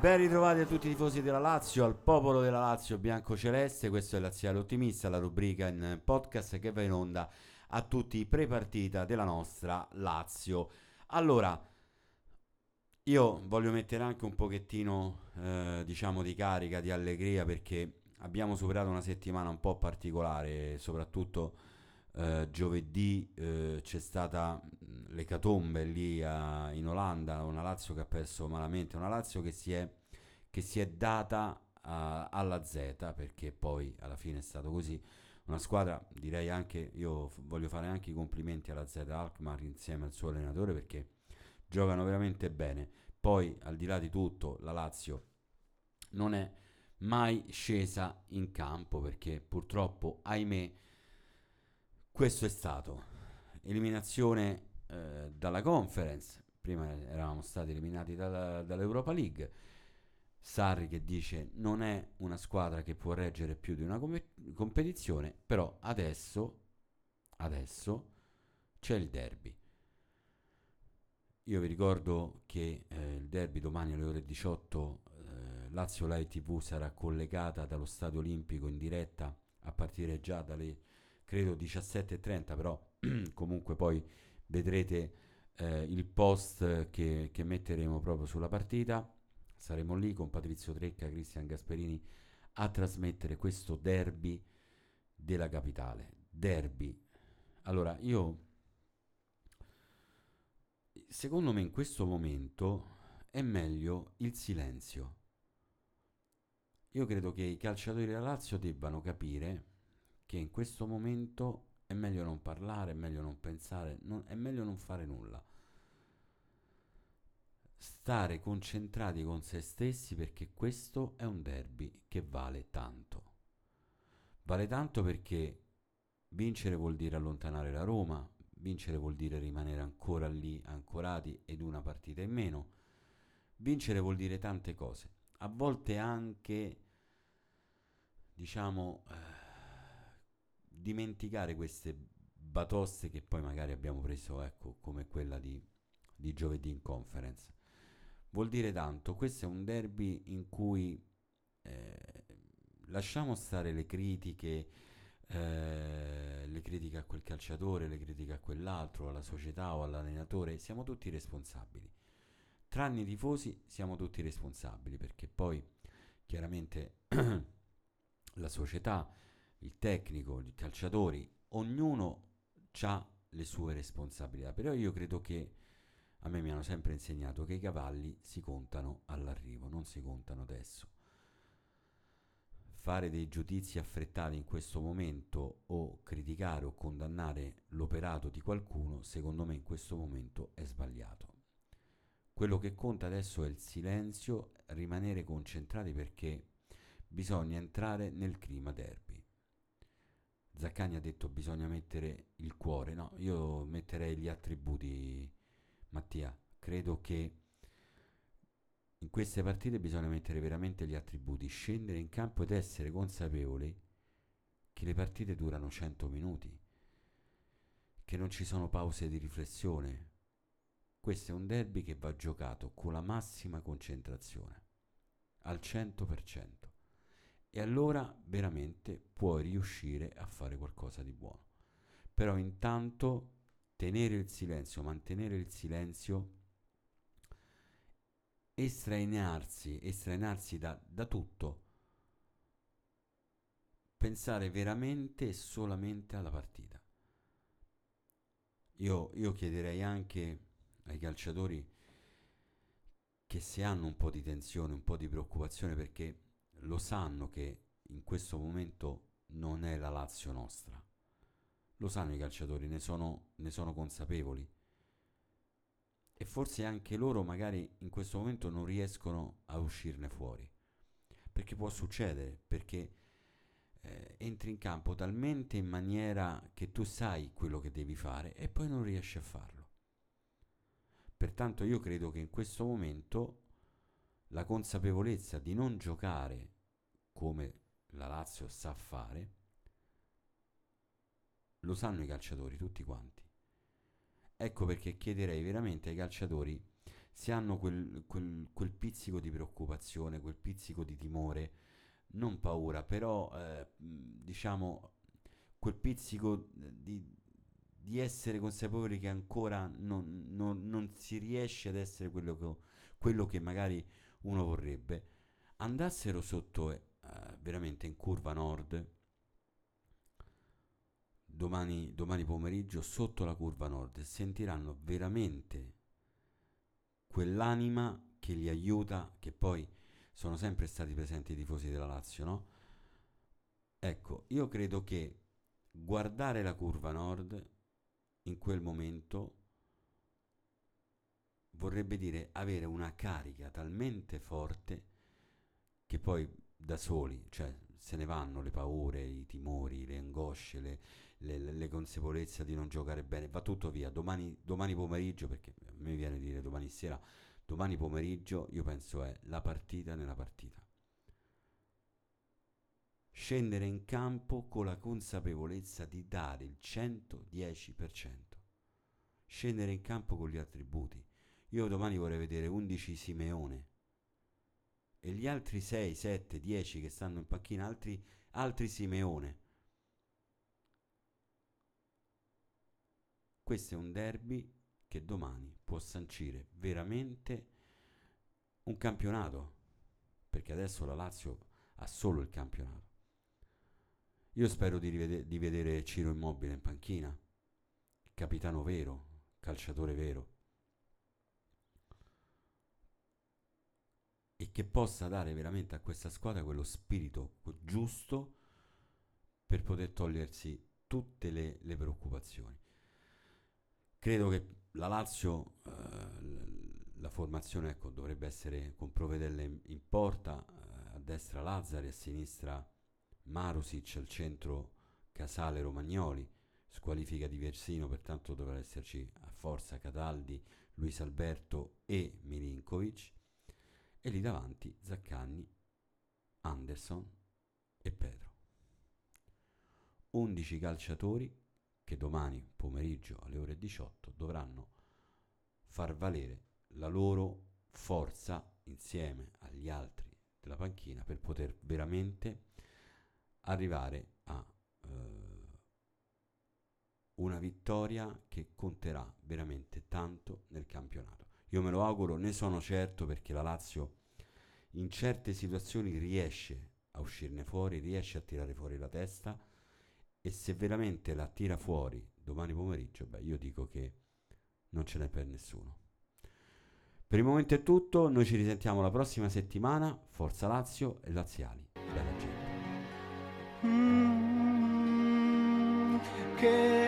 Ben ritrovati a tutti i tifosi della Lazio, al popolo della Lazio bianco-celeste. Questo è Laziale Ottimista, la rubrica in podcast che va in onda a tutti i pre-partita della nostra Lazio. Allora, io voglio mettere anche un pochettino, eh, diciamo, di carica, di allegria perché abbiamo superato una settimana un po' particolare, soprattutto eh, giovedì eh, c'è stata l'ecatombe lì a, in Olanda, una Lazio che ha perso malamente, una Lazio che si è, che si è data a, alla Z, perché poi alla fine è stato così. Una squadra, direi anche, io voglio fare anche i complimenti alla Z Alkmaar insieme al suo allenatore perché giocano veramente bene. Poi, al di là di tutto, la Lazio non è mai scesa in campo perché purtroppo, ahimè, questo è stato eliminazione eh, dalla conference, prima eravamo stati eliminati dalla, dall'Europa League. Sarri che dice non è una squadra che può reggere più di una com- competizione, però adesso, adesso c'è il derby. Io vi ricordo che eh, il derby domani alle ore 18 eh, Lazio Live TV sarà collegata dallo Stadio Olimpico in diretta a partire già dalle credo 17.30, però comunque poi vedrete eh, il post che, che, metteremo proprio sulla partita. Saremo lì con Patrizio Trecca Cristian Gasperini a trasmettere questo derby della capitale. Derby. Allora, io secondo me in questo momento è meglio il silenzio. Io credo che i calciatori della Lazio debbano capire che in questo momento è meglio non parlare, è meglio non pensare, non, è meglio non fare nulla. Stare concentrati con se stessi perché questo è un derby che vale tanto. Vale tanto perché vincere vuol dire allontanare la Roma, vincere vuol dire rimanere ancora lì ancorati ed una partita in meno. Vincere vuol dire tante cose, a volte anche, diciamo, eh, dimenticare queste batoste che poi magari abbiamo preso, ecco, come quella di, di giovedì in conference. Vuol dire tanto, questo è un derby in cui eh, lasciamo stare le critiche, eh, le critiche a quel calciatore, le critiche a quell'altro, alla società o all'allenatore, siamo tutti responsabili. Tranne i tifosi siamo tutti responsabili perché poi chiaramente la società il tecnico, i calciatori, ognuno ha le sue responsabilità, però io credo che a me mi hanno sempre insegnato che i cavalli si contano all'arrivo, non si contano adesso. Fare dei giudizi affrettati in questo momento o criticare o condannare l'operato di qualcuno, secondo me in questo momento è sbagliato. Quello che conta adesso è il silenzio, rimanere concentrati perché bisogna entrare nel clima derby. Zaccagni ha detto bisogna mettere il cuore, no, io metterei gli attributi, Mattia, credo che in queste partite bisogna mettere veramente gli attributi, scendere in campo ed essere consapevoli che le partite durano 100 minuti, che non ci sono pause di riflessione. Questo è un derby che va giocato con la massima concentrazione, al 100% e allora veramente puoi riuscire a fare qualcosa di buono. Però intanto tenere il silenzio, mantenere il silenzio, estranearsi, estranearsi da, da tutto, pensare veramente e solamente alla partita. Io, io chiederei anche ai calciatori che se hanno un po' di tensione, un po' di preoccupazione perché lo sanno che in questo momento non è la Lazio nostra. Lo sanno i calciatori, ne sono, ne sono consapevoli. E forse anche loro magari in questo momento non riescono a uscirne fuori. Perché può succedere, perché eh, entri in campo talmente in maniera che tu sai quello che devi fare e poi non riesci a farlo. Pertanto io credo che in questo momento la consapevolezza di non giocare come la Lazio sa fare, lo sanno i calciatori tutti quanti. Ecco perché chiederei veramente ai calciatori se hanno quel, quel, quel, pizzico di preoccupazione, quel pizzico di timore, non paura, però eh, diciamo quel pizzico di, di, essere consapevoli che ancora non, non, non, si riesce ad essere quello che, quello che magari uno vorrebbe, andassero sotto eh, veramente in curva nord domani, domani pomeriggio sotto la curva nord sentiranno veramente quell'anima che li aiuta, che poi sono sempre stati presenti i tifosi della Lazio, no? Ecco, io credo che guardare la curva nord in quel momento vorrebbe dire avere una carica talmente forte che poi da soli, cioè se ne vanno le paure, i timori, le angosce, le, le, le, consapevolezze di non giocare bene, va tutto via. Domani, domani pomeriggio, perché a me viene a dire domani sera, domani pomeriggio io penso è la partita nella partita. Scendere in campo con la consapevolezza di dare il 110%. Scendere in campo con gli attributi. Io domani vorrei vedere 11 Simeone. E gli altri 6, 7, 10 che stanno in panchina, altri, altri Simeone. Questo è un derby che domani può sancire veramente un campionato, perché adesso la Lazio ha solo il campionato. Io spero di, rivede- di vedere Ciro Immobile in panchina, capitano vero, calciatore vero, e che possa dare veramente a questa squadra quello spirito giusto per poter togliersi tutte le, le preoccupazioni. Credo che la Lazio, eh, la formazione ecco, dovrebbe essere con Provedelle in porta, eh, a destra Lazzari, a sinistra Marusic, al centro Casale Romagnoli, squalifica di Versino, pertanto dovrà esserci a forza Cataldi, Luis Alberto e Milinkovic, e lì davanti Zaccagni, Anderson e Pedro. 11 calciatori che domani pomeriggio alle ore 18 dovranno far valere la loro forza insieme agli altri della panchina per poter veramente arrivare a eh, una vittoria che conterà veramente tanto nel campionato. Io me lo auguro, ne sono certo perché la Lazio in certe situazioni riesce a uscirne fuori, riesce a tirare fuori la testa e se veramente la tira fuori domani pomeriggio, beh, io dico che non ce n'è per nessuno. Per il momento è tutto, noi ci risentiamo la prossima settimana. Forza Lazio e Laziali. Bella gente. Mm, che